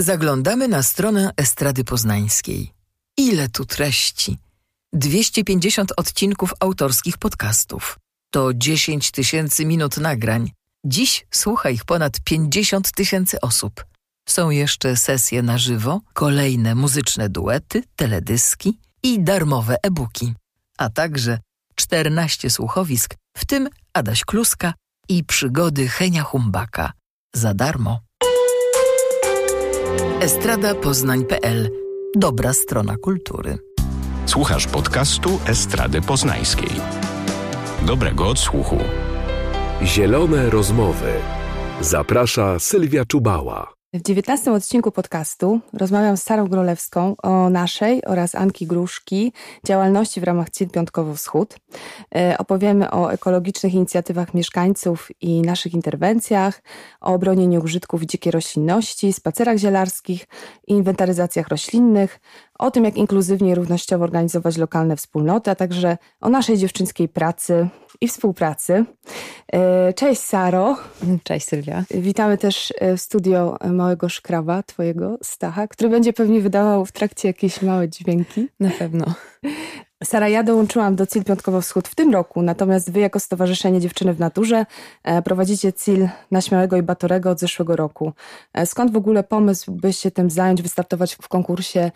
Zaglądamy na stronę Estrady Poznańskiej. Ile tu treści! 250 odcinków autorskich podcastów. To 10 tysięcy minut nagrań. Dziś słucha ich ponad 50 tysięcy osób. Są jeszcze sesje na żywo, kolejne muzyczne duety, teledyski i darmowe e-booki, a także 14 słuchowisk, w tym Adaś Kluska i przygody Henia Humbaka. Za darmo. Estradapoznań.pl Dobra strona kultury. Słuchasz podcastu Estrady Poznańskiej. Dobrego odsłuchu. Zielone rozmowy. Zaprasza Sylwia Czubała. W dziewiętnastym odcinku podcastu rozmawiam z Sarą Grolewską o naszej oraz Anki Gruszki działalności w ramach CIL Piątkowo Wschód. E, opowiemy o ekologicznych inicjatywach mieszkańców i naszych interwencjach, o bronieniu użytków dzikiej roślinności, spacerach zielarskich i inwentaryzacjach roślinnych, o tym, jak inkluzywnie i równościowo organizować lokalne wspólnoty, a także o naszej dziewczynskiej pracy i współpracy. E, cześć Saro. Cześć Sylwia. Witamy też e, w studio małego szkraba, twojego Stacha, który będzie pewnie wydawał w trakcie jakieś małe dźwięki. Na pewno. Sara, ja dołączyłam do CIL Piątkowo Wschód w tym roku, natomiast wy jako Stowarzyszenie Dziewczyny w Naturze e, prowadzicie CIL na Śmiałego i Batorego od zeszłego roku. Skąd w ogóle pomysł, by się tym zająć, wystartować w konkursie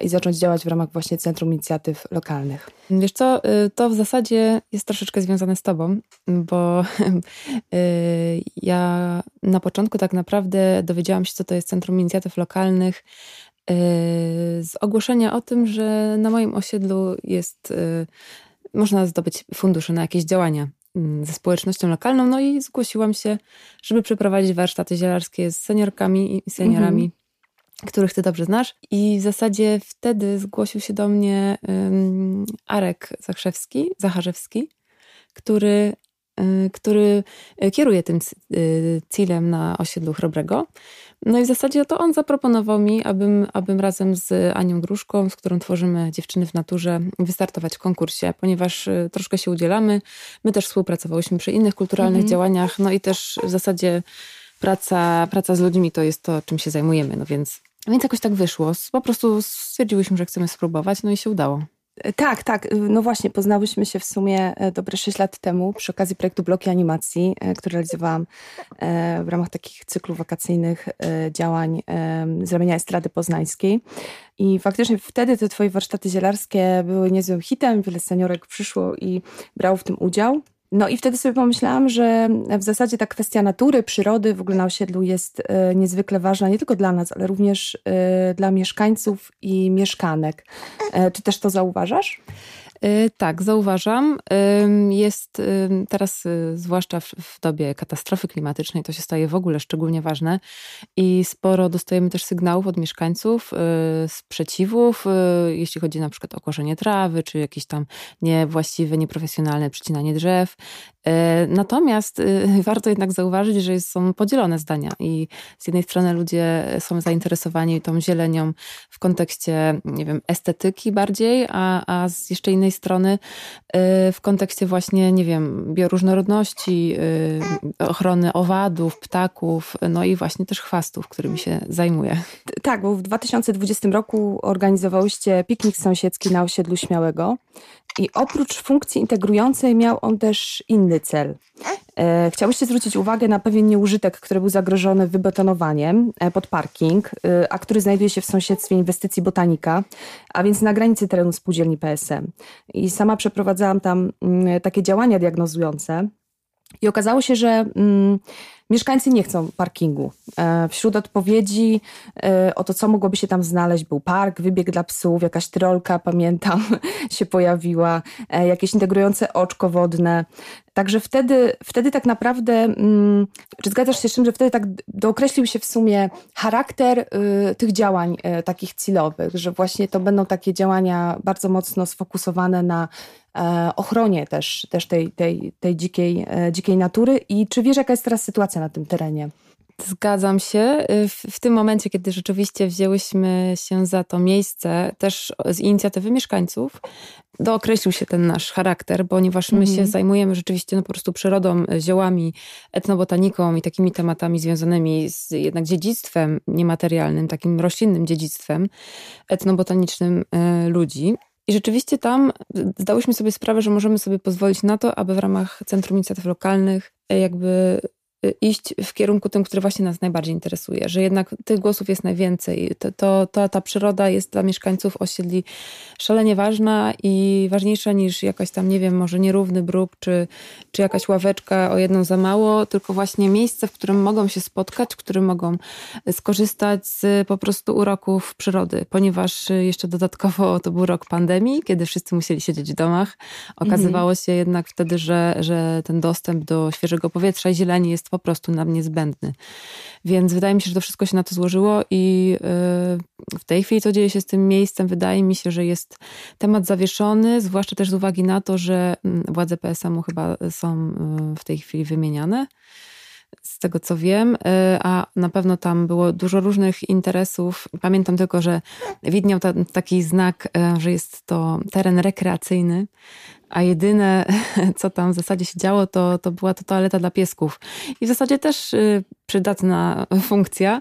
i zacząć działać w ramach właśnie Centrum Inicjatyw Lokalnych. Wiesz co, y, to w zasadzie jest troszeczkę związane z tobą, bo y, ja na początku tak naprawdę dowiedziałam się, co to jest Centrum Inicjatyw Lokalnych y, z ogłoszenia o tym, że na moim osiedlu jest, można zdobyć fundusze na jakieś działania mm, ze społecznością lokalną, no i zgłosiłam się, żeby przeprowadzić warsztaty zielarskie z seniorkami i seniorami. Mhm których ty dobrze znasz. I w zasadzie wtedy zgłosił się do mnie um, Arek Zachrzewski, Zacharzewski, który, y, który kieruje tym y, CIL-em na osiedlu Chrobrego. No i w zasadzie to on zaproponował mi, abym, abym razem z Anią Gruszką, z którą tworzymy Dziewczyny w Naturze, wystartować w konkursie, ponieważ y, troszkę się udzielamy. My też współpracowałyśmy przy innych kulturalnych mhm. działaniach, no i też w zasadzie praca, praca z ludźmi to jest to, czym się zajmujemy, no więc więc jakoś tak wyszło. Po prostu stwierdziłyśmy, że chcemy spróbować, no i się udało. Tak, tak. No właśnie, poznałyśmy się w sumie e, dobre 6 lat temu przy okazji projektu Bloki Animacji, e, który realizowałam e, w ramach takich cyklów wakacyjnych działań z ramienia Estrady Poznańskiej. I faktycznie wtedy te twoje warsztaty zielarskie były niezłym hitem, wiele seniorek przyszło i brało w tym udział. No i wtedy sobie pomyślałam, że w zasadzie ta kwestia natury, przyrody w ogóle na osiedlu jest e, niezwykle ważna nie tylko dla nas, ale również e, dla mieszkańców i mieszkanek. E, czy też to zauważasz? Y, tak, zauważam. Jest teraz, y, zwłaszcza w dobie katastrofy klimatycznej, to się staje w ogóle szczególnie ważne i sporo dostajemy też sygnałów od mieszkańców, y, sprzeciwów, jeśli chodzi na przykład o koszenie trawy, czy jakieś tam niewłaściwe, nieprofesjonalne przycinanie drzew. Natomiast warto jednak zauważyć, że są podzielone zdania i z jednej strony ludzie są zainteresowani tą zielenią w kontekście, nie wiem, estetyki bardziej, a, a z jeszcze innej strony y, w kontekście właśnie, nie wiem, bioróżnorodności, ochrony owadów, ptaków, no i właśnie też chwastów, którymi się zajmuję. Tak, bo w 2020 roku organizowałyście piknik sąsiedzki na osiedlu Śmiałego i oprócz funkcji integrującej miał on też inny cel. E, chciałyście zwrócić uwagę na pewien nieużytek, który był zagrożony wybetonowaniem e, pod parking, e, a który znajduje się w sąsiedztwie inwestycji Botanika, a więc na granicy terenu spółdzielni PSM. I sama przeprowadzałam tam mm, takie działania diagnozujące. I okazało się, że mm, mieszkańcy nie chcą parkingu. E, wśród odpowiedzi e, o to, co mogłoby się tam znaleźć, był park, wybieg dla psów, jakaś trolka, pamiętam, się pojawiła, e, jakieś integrujące oczko wodne. Także wtedy, wtedy tak naprawdę, mm, czy zgadzasz się z tym, że wtedy tak dookreślił się w sumie charakter y, tych działań y, takich celowych, że właśnie to będą takie działania bardzo mocno sfokusowane na e, ochronie też, też tej, tej, tej dzikiej, e, dzikiej natury. I czy wiesz, jaka jest teraz sytuacja na tym terenie? Zgadzam się. W, w, tym momencie, kiedy rzeczywiście wzięłyśmy się za to miejsce, też z inicjatywy mieszkańców, dookreślił się ten nasz charakter, ponieważ my mhm. się zajmujemy rzeczywiście no, po prostu przyrodą, ziołami, etnobotaniką i takimi tematami związanymi z jednak dziedzictwem niematerialnym, takim roślinnym dziedzictwem etnobotanicznym e, ludzi. I rzeczywiście tam zdałyśmy sobie sprawę, że możemy sobie pozwolić na to, aby w ramach Centrum Inicjatyw Lokalnych jakby Y, iść w kierunku tym, który właśnie nas najbardziej interesuje, że jednak tych głosów jest najwięcej. To, to, to, ta przyroda jest dla mieszkańców osiedli szalenie ważna i ważniejsza niż jakaś tam, nie wiem, może nierówny bruk, czy, czy jakaś ławeczka o jedną za mało, tylko właśnie miejsce, w którym mogą się spotkać, w którym mogą skorzystać z po prostu uroków przyrody, ponieważ jeszcze dodatkowo to był rok pandemii, kiedy wszyscy musieli siedzieć w domach. Okazywało się jednak wtedy, że, że ten dostęp do świeżego powietrza i zieleni jest po prostu nam niezbędny. Więc wydaje mi się, że to wszystko się na to złożyło i y, w tej chwili, co dzieje się z tym miejscem, wydaje mi się, że jest temat zawieszony, zwłaszcza też z uwagi na to, że mm, władze PSM-u chyba są y, w tej chwili wymieniane z tego co wiem, y, a na pewno tam było dużo różnych interesów. Pamiętam tylko, że widniał taki znak, że jest to teren rekreacyjny, a jedyne, co tam w zasadzie się działo, to, to była to toaleta dla piesków. I w zasadzie też y, przydatna funkcja,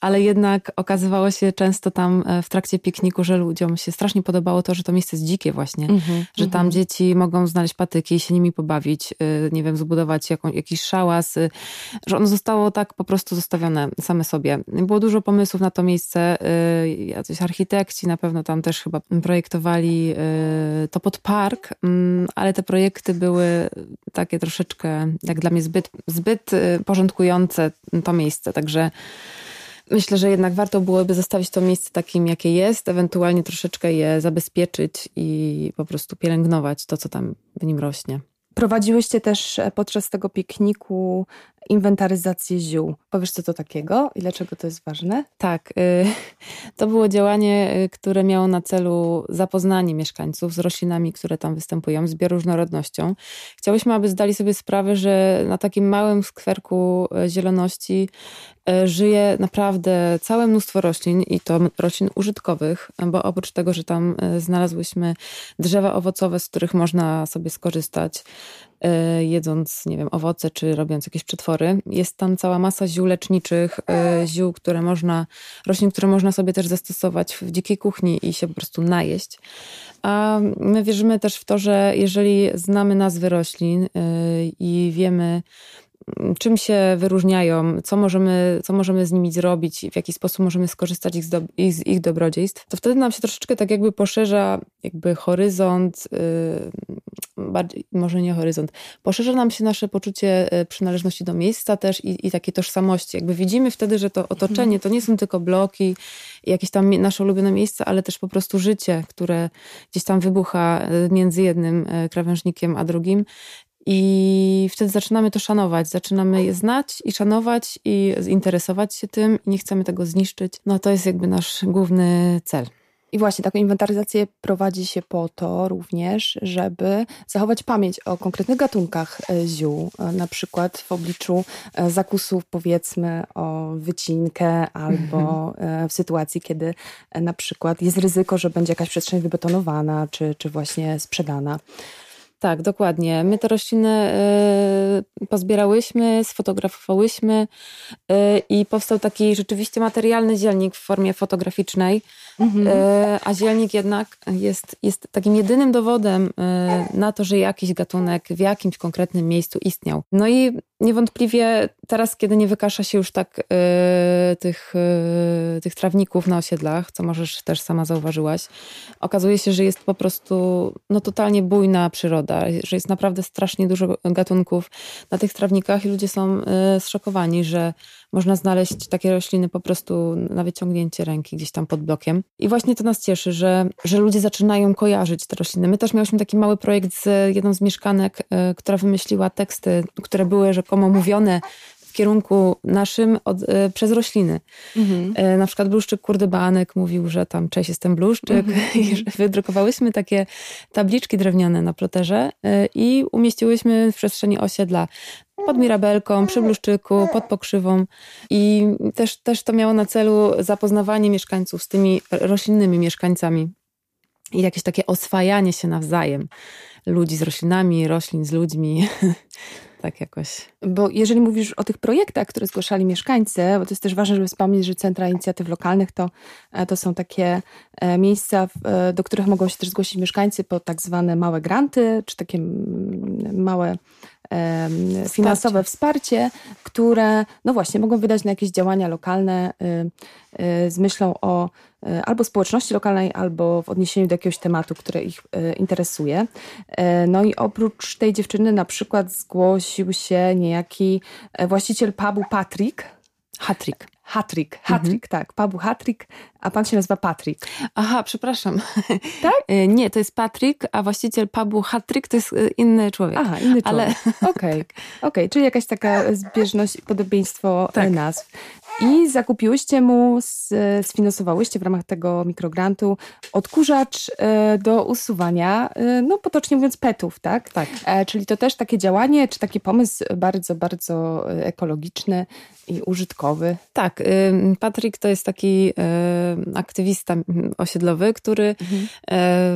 ale jednak okazywało się często tam e, w trakcie pikniku, że ludziom się strasznie podobało to, że to miejsce jest dzikie właśnie, mm -hmm, że tam mm -hmm. dzieci mogą znaleźć patyki i się nimi pobawić, y, nie wiem, zbudować jaką, jakiś szałas, y, że ono zostało tak po prostu zostawione same sobie. Było dużo pomysłów na to miejsce, jacyś architekci na pewno tam też chyba projektowali to pod park, mm, ale te projekty były takie troszeczkę, jak dla mnie, zbyt, zbyt y, porządkujące to miejsce. Także myślę, że jednak warto byłoby zostawić to miejsce takim, jakie jest, ewentualnie troszeczkę je zabezpieczyć i po prostu pielęgnować to, co tam w nim rośnie. Prowadziłyście też e, podczas tego pikniku inwentaryzację ziół. Powiesz, co to takiego i dlaczego to jest ważne? Tak. Y, to było działanie, y, które miało na celu zapoznanie mieszkańców z roślinami, które tam występują, z bioróżnorodnością. Chciałyśmy, aby zdali sobie sprawę, że na takim małym skwerku y, zieloności żyje naprawdę całe mnóstwo roślin i to roślin użytkowych, bo oprócz tego, że tam znalazłyśmy drzewa owocowe, z których można sobie skorzystać, E, jedząc, nie wiem, owoce czy robiąc jakieś przetwory. Jest tam cała masa ziół leczniczych, e, ziół, które można, roślin, które można sobie też zastosować w dzikiej kuchni i się po prostu najeść. A my wierzymy też w to, że jeżeli znamy nazwy roślin e, i wiemy, czym się wyróżniają, co możemy, co możemy z nimi zrobić, w jaki sposób możemy skorzystać ich z, do, ich, z ich dobrodziejstw, to wtedy nam się troszeczkę tak jakby poszerza jakby horyzont, yy, bardziej, może nie horyzont, poszerza nam się nasze poczucie y, przynależności do miejsca też i, i takiej tożsamości. Jakby widzimy wtedy, że to otoczenie to nie są tylko bloki, jakieś tam nasze ulubione miejsca, ale też po prostu życie, które gdzieś tam wybucha y, między jednym y, krawężnikiem a drugim i wtedy zaczynamy to szanować, zaczynamy je znać i szanować i zinteresować się tym i nie chcemy tego zniszczyć. No to jest jakby nasz główny cel. I właśnie taką inwentaryzację prowadzi się po to również, żeby zachować pamięć o konkretnych gatunkach e, ziół, e, na przykład w obliczu e, zakusów powiedzmy o wycinkę albo w sytuacji, kiedy na przykład jest ryzyko, że będzie jakaś przestrzeń wybetonowana czy, czy właśnie sprzedana. Tak, dokładnie. My te rośliny y, pozbierałyśmy, sfotografowałyśmy y, i powstał taki rzeczywiście materialny dzielnik w formie fotograficznej, mhm. y, a dzielnik jednak jest, jest takim jedynym dowodem na to, że jakiś gatunek w jakimś konkretnym miejscu istniał. No i niewątpliwie teraz, kiedy nie wykasza się już tak tych, tych trawników na osiedlach, co możesz też sama zauważyłaś, okazuje się, że jest po prostu no, totalnie bujna przyroda że jest naprawdę strasznie dużo gatunków na tych trawnikach i ludzie są y, zszokowani, że można znaleźć takie rośliny po prostu na wyciągnięcie ręki gdzieś tam pod blokiem. I właśnie to nas cieszy, że, że ludzie zaczynają kojarzyć te rośliny. My też miałyśmy taki mały projekt z jedną z mieszkanek, y, która wymyśliła teksty, które były rzekomo mówione w kierunku naszym od, e, przez rośliny. Mhm. E, na przykład bluszczyk kurdybanek mówił, że tam cześć, jestem bluszczyk. Mhm. I wydrukowałyśmy takie tabliczki drewniane na ploterze e, i umieściłyśmy w przestrzeni osiedla pod mirabelką, przy bluszczyku, pod pokrzywą i też, też to miało na celu zapoznawanie mieszkańców z tymi roślinnymi mieszkańcami i jakieś takie oswajanie się nawzajem ludzi z roślinami, roślin z ludźmi. tak jakoś. Bo jeżeli mówisz o tych projektach, które zgłaszali mieszkańcy, bo to jest też ważne, żeby wspomnieć, że centra inicjatyw lokalnych to, e, to są takie e, miejsca, e, do których mogą się też zgłosić mieszkańcy po tak zwane małe granty, czy takie małe wsparcie. finansowe wsparcie, które no właśnie mogą wydać na jakieś działania lokalne y, y, z myślą o albo społeczności lokalnej, albo w odniesieniu do jakiegoś tematu, który ich interesuje. No i oprócz tej dziewczyny na przykład zgłosił się niejaki właściciel pubu Patrick. Hattrick. Hattrick, Hattrick, mhm. tak. Pubu Hattrick, a pan się nazywa Patrick. Aha, przepraszam. Tak? E, nie, to jest Patrick, a właściciel pubu Hattrick to jest e, inny człowiek. Aha, inny człowiek. Ale... Okej, okay. okay. czyli jakaś taka zbieżność i podobieństwo tak. nazw. I zakupiłyście mu, sfinansowałyście w ramach tego mikrograntu odkurzacz e, do usuwania, no potocznie mówiąc, petów, tak? Tak. Czyli to też takie działanie, czy taki pomysł bardzo, bardzo ekologiczny i użytkowy. Tak, Patryk to jest taki aktywista osiedlowy, który mhm.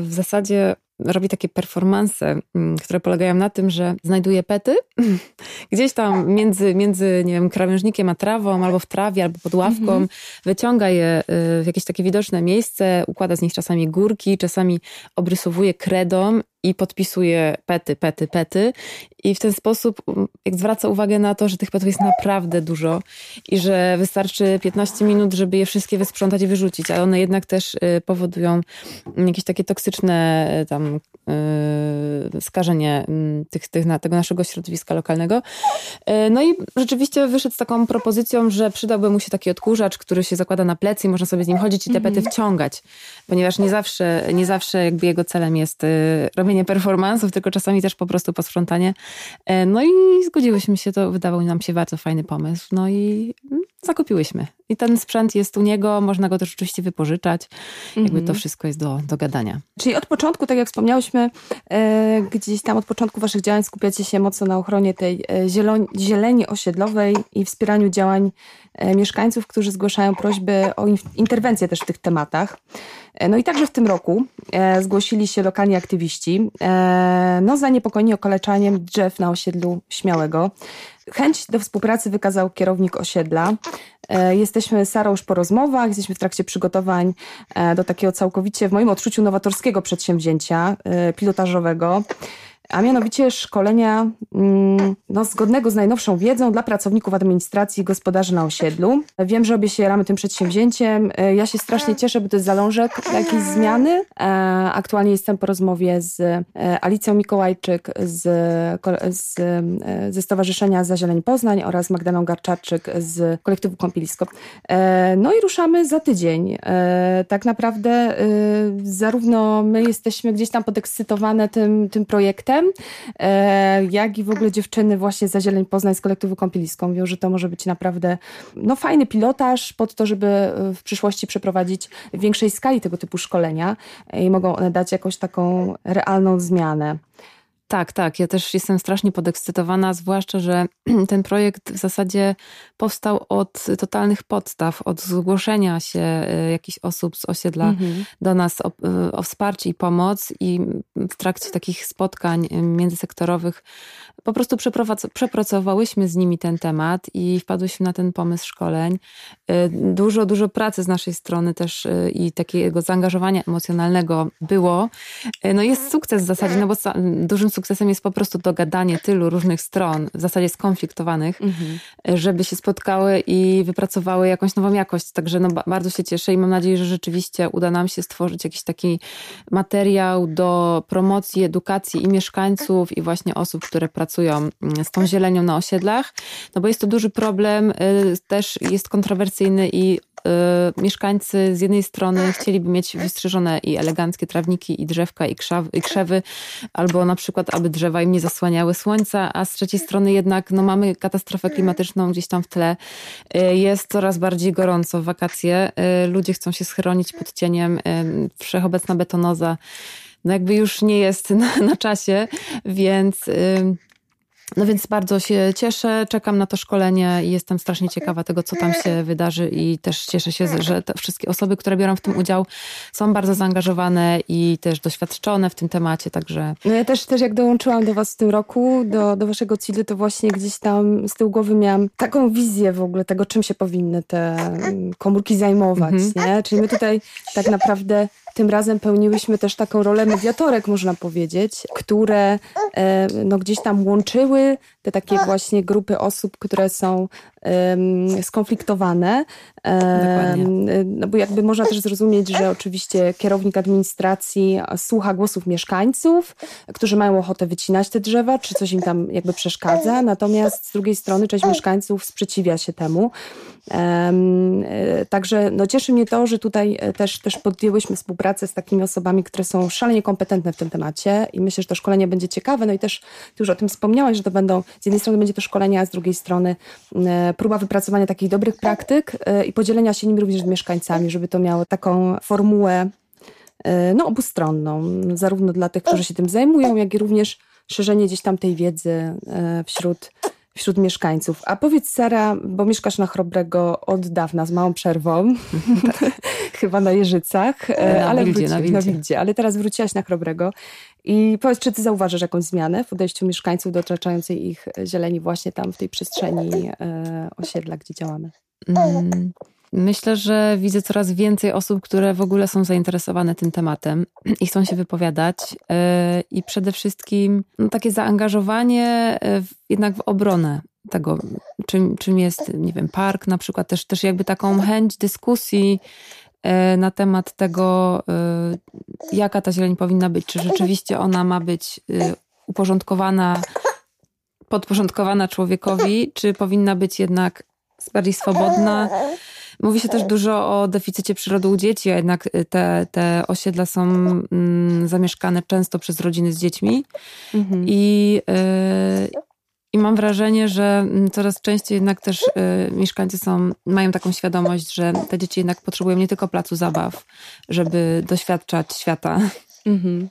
w zasadzie robi takie performanse, które polegają na tym, że znajduje pety gdzieś tam między, między nie wiem, krawężnikiem a trawą, albo w trawie, albo pod ławką, mhm. wyciąga je y, w jakieś takie widoczne miejsce, układa z nich czasami górki, czasami obrysowuje kredą i podpisuje pety, pety, pety. I w ten sposób um, jak zwraca uwagę na to, że tych petów jest naprawdę dużo i że wystarczy 15 minut, żeby je wszystkie wysprzątać i wyrzucić, ale one jednak też y, powodują jakieś takie toksyczne y, tam skażenie mm, tych, tych, tego naszego środowiska lokalnego. No i rzeczywiście wyszedł z taką propozycją, że przydałby mu się taki odkurzacz, który się zakłada na plecy i można sobie z nim chodzić i te pety mhm. wciągać, ponieważ nie zawsze, nie zawsze jakby jego celem jest robienie robienie performansów, tylko czasami też po prostu posprzątanie. No i zgodziłyśmy się, to wydawał nam się bardzo fajny pomysł. No i zakupiłyśmy. I ten sprzęt jest u niego, można go też oczywiście wypożyczać. Jakby to mhm. wszystko jest do, do gadania. Czyli od początku, tak jak wspomniałyśmy, e, gdzieś tam od początku waszych działań skupiacie się mocno na ochronie tej e, zieleni osiedlowej i wspieraniu działań e, mieszkańców, którzy zgłaszają prośby o interwencję też w tych tematach. E, no i także w tym roku e, zgłosili się lokalni aktywiści, e, no zaniepokojeni okaleczaniem drzew na osiedlu Śmiałego. Chęć do współpracy wykazał kierownik osiedla. Jesteśmy z Sarą już po rozmowach, jesteśmy w trakcie przygotowań do takiego całkowicie, w moim odczuciu, nowatorskiego przedsięwzięcia pilotażowego a mianowicie szkolenia mm, no, zgodnego z najnowszą wiedzą dla pracowników administracji i gospodarzy na osiedlu. Wiem, że obie się jaramy tym przedsięwzięciem. E, ja się strasznie cieszę, bo to jest zalążek jakiejś zmiany. E, aktualnie jestem po rozmowie z e, Alicją Mikołajczyk z, z, ze Stowarzyszenia Zazieleń Poznań oraz Magdaną Garczarczyk z kolektywu Kąpielisko. No i ruszamy za tydzień. Tak naprawdę zarówno my jesteśmy gdzieś tam podekscytowane tym, tym projektem, E, jak i w ogóle dziewczyny właśnie za Zieleń Poznań z kolektywu Kąpieliską mówią, że to może być naprawdę no, fajny pilotaż pod to, żeby w przyszłości przeprowadzić w większej skali tego typu szkolenia i mogą one dać jakąś taką realną zmianę. Tak, tak. Ja też jestem strasznie podekscytowana, zwłaszcza, że ten projekt w zasadzie powstał od totalnych podstaw, od zgłoszenia się e, jakichś osób z osiedla mhm. do nas o, e, o, wsparcie i pomoc i w trakcie takich spotkań międzysektorowych po prostu przepracowałyśmy z nimi ten temat i wpadłyśmy na ten pomysł szkoleń. E, dużo, dużo pracy z naszej strony też i takiego zaangażowania emocjonalnego było. No jest sukces w zasadzie, no bo dużym sukcesem sukcesem jest po prostu dogadanie tylu różnych stron, w zasadzie skonfliktowanych, mhm. żeby się spotkały i wypracowały jakąś nową jakość. Także no, bardzo się cieszę i mam nadzieję, że rzeczywiście uda nam się stworzyć jakiś taki materiał do promocji, edukacji i mieszkańców, i właśnie osób, które pracują mm, z tą zielenią na osiedlach. No bo jest to duży problem, y, też jest kontrowersyjny i y, mieszkańcy z jednej strony chcieliby mieć wystrzeżone i eleganckie trawniki, i drzewka, i, krzaw, i krzewy, albo na przykład, aby drzewa im nie zasłaniały słońca, a z trzeciej strony jednak no, mamy katastrofę klimatyczną gdzieś tam w tle. Y, jest coraz bardziej gorąco w wakacje. Ludzie chcą się schronić pod cieniem. Wszechobecna betonoza no jakby już nie jest na, na czasie, więc no więc bardzo się cieszę, czekam na to szkolenie i jestem strasznie ciekawa tego, co tam się wydarzy i też cieszę się, że te wszystkie osoby, które biorą w tym udział są bardzo zaangażowane i też doświadczone w tym temacie, także... No ja też, też jak dołączyłam do was w tym roku, do, do waszego CID, to właśnie gdzieś tam z tyłu głowy miałam taką wizję w ogóle tego, czym się powinny te mm, komórki zajmować, mhm. nie? Czyli my tutaj tak naprawdę tym razem pełniłyśmy też taką rolę mediatorek, można powiedzieć, które e, no, gdzieś tam łączyły te takie właśnie grupy osób, które są skonfliktowane. Um, no bo jakby można też zrozumieć, że oczywiście kierownik administracji słucha głosów mieszkańców, którzy mają ochotę wycinać te drzewa, czy coś im tam jakby przeszkadza, natomiast z drugiej strony część mieszkańców sprzeciwia się temu. Um, także no, cieszy mnie to, że tutaj e, też, też podjęłyśmy współpracę z takimi osobami, które są szalenie kompetentne w tym temacie i myślę, że to szkolenie będzie ciekawe. No i też ty już o tym wspomniałaś, że to będą, z jednej strony będzie to szkolenie, a z drugiej strony e, próba wypracowania takich dobrych praktyk i podzielenia się nimi również z mieszkańcami, żeby to miało taką formułę no, obustronną, zarówno dla tych, którzy się tym zajmują, jak i również szerzenie gdzieś tam tej wiedzy wśród wśród mieszkańców. A powiedz Sara, bo mieszkasz na Chrobrego od dawna, z małą przerwą, chyba na Jeżycach, na e, ale Wildzie, wróci, na, Wildzie. ale teraz wróciłaś na Chrobrego. I powiedz, czy ty zauważasz jakąś zmianę w podejściu mieszkańców do otaczającej ich zieleni właśnie tam w tej przestrzeni e, osiedla, gdzie działamy? Mm. Myślę, że widzę coraz więcej osób, które w ogóle są zainteresowane tym tematem i chcą się wypowiadać. E, I przede wszystkim no, takie zaangażowanie e, jednak w obronę tego, czym, czym jest, nie wiem, park na przykład, też, też jakby taką chęć dyskusji na temat tego, jaka ta zieleń powinna być. Czy rzeczywiście ona ma być uporządkowana, podporządkowana człowiekowi, czy powinna być jednak bardziej swobodna Mówi się też dużo o deficycie przyrody u dzieci, a jednak te, te osiedla są mm, zamieszkane często przez rodziny z dziećmi. Mhm. I, y, I mam wrażenie, że mm, coraz częściej jednak też y, mieszkańcy są, mają taką świadomość, że te dzieci jednak potrzebują nie tylko placu zabaw, żeby doświadczać świata, Mhm.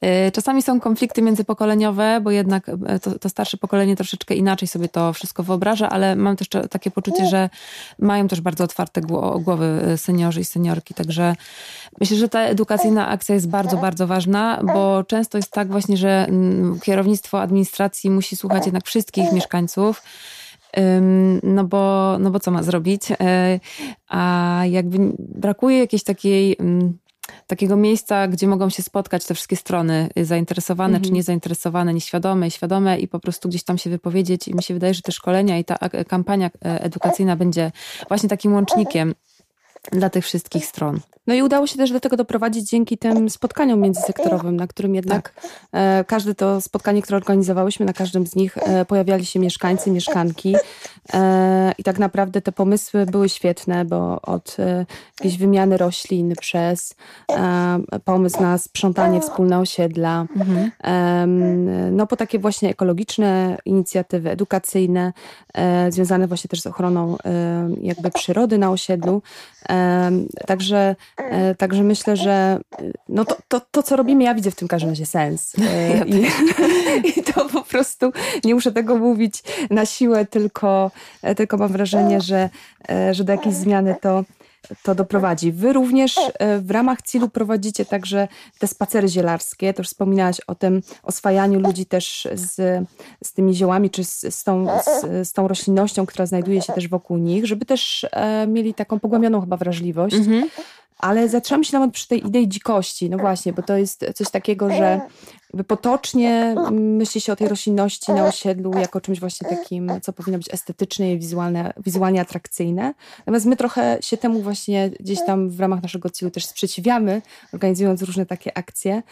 E, czasami są konflikty międzypokoleniowe, bo jednak e, to, to, starsze pokolenie troszeczkę inaczej sobie to wszystko wyobraża, ale mam też takie poczucie, że mają też bardzo otwarte głowy e, seniorzy i seniorki, także myślę, że ta edukacyjna akcja jest bardzo, bardzo ważna, bo często jest tak właśnie, że mm, kierownictwo administracji musi słuchać jednak wszystkich mieszkańców, no bo, no bo co ma zrobić? A jakby brakuje jakiejś takiej mm, takiego miejsca, gdzie mogą się spotkać te wszystkie strony y, zainteresowane mhm. czy niezainteresowane, nieświadome i świadome i po prostu gdzieś tam się wypowiedzieć. I mi się wydaje, że te szkolenia i ta kampania e, edukacyjna będzie właśnie takim łącznikiem dla tych wszystkich stron. No i udało się też do tego doprowadzić dzięki tym spotkaniom międzysektorowym, na którym jednak tak. E, każde to spotkanie, które organizowałyśmy, na każdym z nich e, pojawiali się mieszkańcy, mieszkanki e, i tak naprawdę te pomysły były świetne, bo od jakiejś wymiany roślin przez pomysł na sprzątanie wspólne osiedla, mhm. no po takie właśnie ekologiczne inicjatywy edukacyjne, związane właśnie też z ochroną jakby przyrody na osiedlu. Także także myślę, że e, no to, to, to, co robimy, ja widzę w tym każdym razie sens. E, I, I, to po prostu nie muszę tego mówić na siłę, tylko, tylko mam wrażenie, że, że do jakiejś zmiany to, to doprowadzi. Wy również w ramach CIL-u prowadzicie także te spacery zielarskie. To już wspominałaś o tym oswajaniu ludzi też z, z tymi ziołami, czy z, z, tą, z, z tą roślinnością, która znajduje się też wokół nich, żeby też e, mieli taką pogłębioną chyba wrażliwość. Mhm. Ale zatrzymam się nawet przy tej idei dzikości. No właśnie, bo to jest coś takiego, że potocznie myśli się o tej roślinności na osiedlu jako czymś właśnie takim, co powinno być estetyczne i wizualne, wizualnie atrakcyjne. Natomiast my trochę się temu właśnie gdzieś tam w ramach naszego celu też sprzeciwiamy, organizując różne takie akcje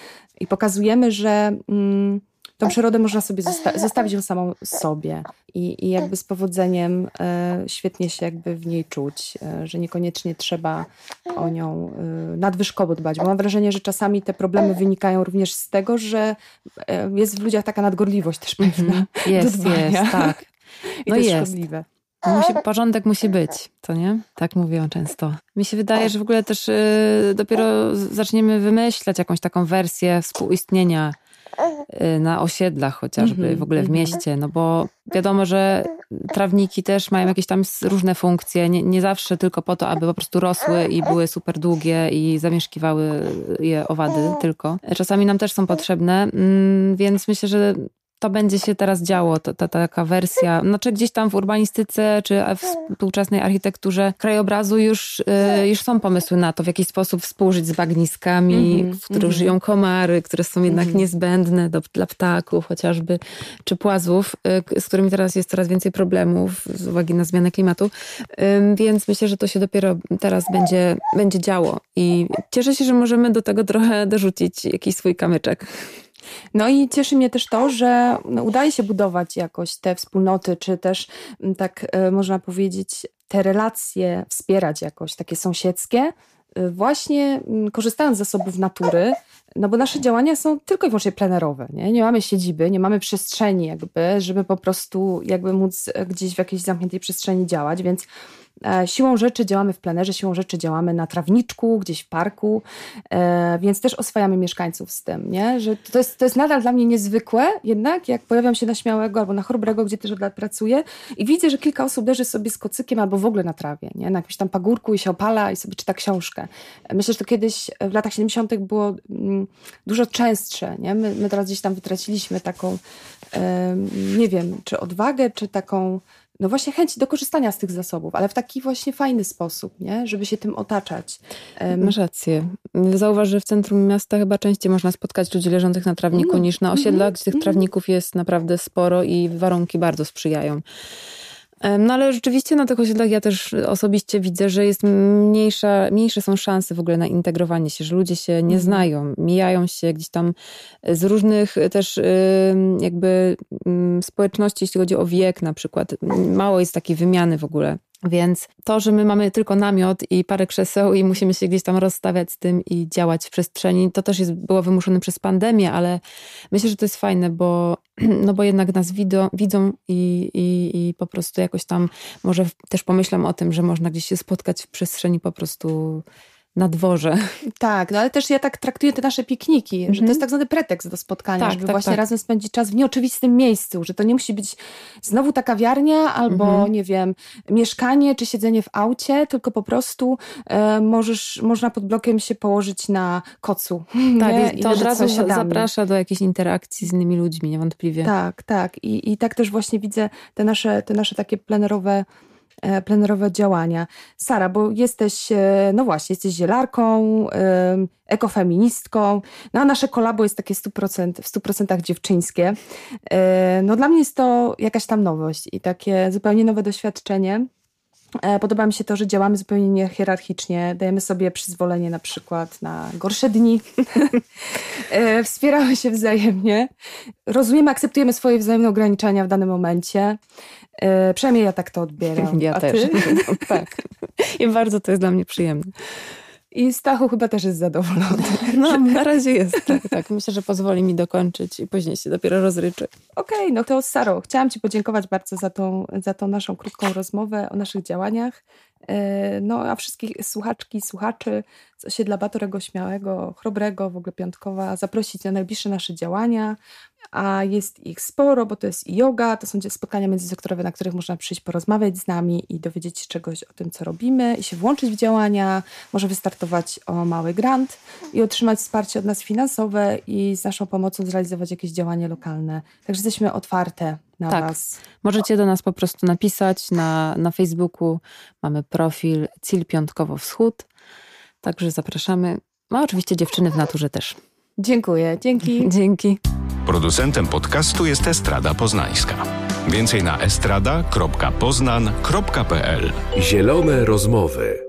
i pokazujemy, że... Mm, tą przyrodę można sobie zosta zostawić ją samą sobie i, i jakby z powodzeniem e, świetnie się jakby w niej czuć, e, że niekoniecznie trzeba o nią e, nadwyżkowo dbać, bo mam wrażenie, że czasami te problemy wynikają również z tego, że e, jest w ludziach taka nadgorliwość też pewna. Mhm. Jest, jest, tak. I No to jest jest. szkodliwe. Musi, porządek musi być, to nie? Tak mówią często. Mi się wydaje, że w ogóle też y, dopiero zaczniemy wymyślać jakąś taką wersję współistnienia na osiedlach chociażby, Mhm, w ogóle w mhm. mieście, no bo wiadomo, że trawniki też mają jakieś tam różne funkcje, nie, nie zawsze tylko po to, aby po prostu rosły i były super długie i zamieszkiwały je owady tylko. Czasami nam też są potrzebne, mm, więc myślę, że to będzie się teraz działo, to, ta taka wersja, znaczy gdzieś tam w urbanistyce czy w współczesnej architekturze krajobrazu już, y, już są pomysły na to, w jaki sposób współżyć z bagniskami, Mhm, w których mhm. żyją komary, które są jednak Mhm. niezbędne do, dla ptaków chociażby, czy płazów, y, z którymi teraz jest coraz więcej problemów z uwagi na zmianę klimatu. Więc myślę, że to się dopiero teraz będzie, będzie działo i cieszę się, że możemy do tego trochę dorzucić jakiś swój kamyczek. No i cieszy mnie też to, że udaje się budować jakoś te wspólnoty, czy też m, tak e, można powiedzieć, te relacje wspierać jakoś, takie sąsiedzkie, e, właśnie m, korzystając z zasobów natury, no bo nasze działania są tylko i wyłącznie plenerowe, nie? Nie mamy siedziby, nie mamy przestrzeni jakby, żeby po prostu jakby móc gdzieś w jakiejś zamkniętej przestrzeni działać, więc siłą rzeczy działamy w plenerze, siłą rzeczy działamy na trawniczku, gdzieś w parku, e, więc też oswajamy mieszkańców z tym, nie? Że to jest, to jest nadal dla mnie niezwykłe, jednak jak pojawiam się na Śmiałego albo na Chorobrego, gdzie też od lat pracuję i widzę, że kilka osób leży sobie z kocykiem albo w ogóle na trawie, nie? Na jakimś tam pagórku i się opala i sobie czyta książkę. Myślę, że to kiedyś w latach 70. było mm, dużo częstsze, nie? My, my teraz gdzieś tam wytraciliśmy taką, nie wiem, czy odwagę, czy taką no właśnie chęć do korzystania z tych zasobów, ale w taki właśnie fajny sposób, nie? Żeby się tym otaczać. Masz rację. Zauważ, że w centrum miasta chyba częściej można spotkać ludzi leżących na trawniku No. niż na osiedlach, gdzie tych mhm. trawników jest naprawdę sporo i warunki bardzo sprzyjają. No ale rzeczywiście na tych osiedlach ja też osobiście widzę, że jest mniejsza, mniejsze są szanse w ogóle na integrowanie się, że ludzie się nie Mhm. znają, mijają się gdzieś tam z różnych też ym, jakby ym, społeczności, jeśli chodzi o wiek na przykład. Mało jest takiej wymiany w ogóle. Więc to, że my mamy tylko namiot i parę krzeseł i musimy się gdzieś tam rozstawiać z tym i działać w przestrzeni, to też jest, było wymuszone przez pandemię, ale myślę, że to jest fajne, bo, no bo jednak nas widzą, widzą i, i, i po prostu jakoś tam może też pomyślam o tym, że można gdzieś się spotkać w przestrzeni po prostu na dworze. Tak, no ale też ja tak traktuję te nasze pikniki, że to Mhm. jest tak zwany pretekst do spotkania, Tak, żeby tak, właśnie tak. razem spędzić czas w nieoczywistym miejscu, że to nie musi być znowu ta kawiarnia albo, Mhm. nie wiem, mieszkanie czy siedzenie w aucie, tylko po prostu e, możesz, można pod blokiem się położyć na kocu. Tak, I to od razu zaprasza do jakiejś interakcji z innymi ludźmi, niewątpliwie. Tak, tak. I, I tak też właśnie widzę te nasze, te nasze takie plenerowe, plenerowe działania. Sara, bo jesteś, e, no właśnie, jesteś zielarką, em, ekofeministką, no a nasze kolabo jest takie 100%, w 100% dziewczyńskie. E, No dla mnie jest to jakaś tam nowość i takie zupełnie nowe doświadczenie. E, Podoba mi się to, że działamy zupełnie niehierarchicznie, dajemy sobie przyzwolenie na przykład na gorsze dni, E, wspieramy się wzajemnie, rozumiemy, akceptujemy swoje wzajemne ograniczenia w danym momencie. E, Przynajmniej ja tak to odbieram. Ja A też. Tak. I bardzo to jest dla mnie przyjemne. I Stachu chyba też jest zadowolony. No, na razie jest. Tak, tak. Myślę, że pozwoli mi dokończyć i później się dopiero rozryczy. Okej, no to Saro, chciałam Ci podziękować bardzo za tą, za tą naszą krótką rozmowę o naszych działaniach. E, No a wszystkich słuchaczki, słuchaczy z osiedla Batorego Śmiałego, Chrobrego, w ogóle Piątkowa, zaprosić na najbliższe nasze działania. A jest ich sporo, bo to jest i yoga, to są spotkania międzysektorowe, na których można przyjść porozmawiać z nami i dowiedzieć się czegoś o tym, co robimy i się włączyć w działania. Może wystartować o mały grant i otrzymać wsparcie od nas finansowe i z naszą pomocą zrealizować jakieś działanie lokalne. Także jesteśmy otwarte na Tak. Was. Możecie do nas po prostu napisać na, na Facebooku. Mamy profil Cil Piątkowo Wschód. Także zapraszamy. No oczywiście dziewczyny w naturze też. Dziękuję. Dzięki. Dzięki. Producentem podcastu jest Estrada Poznańska. Więcej na estrada.poznan.pl Zielone rozmowy.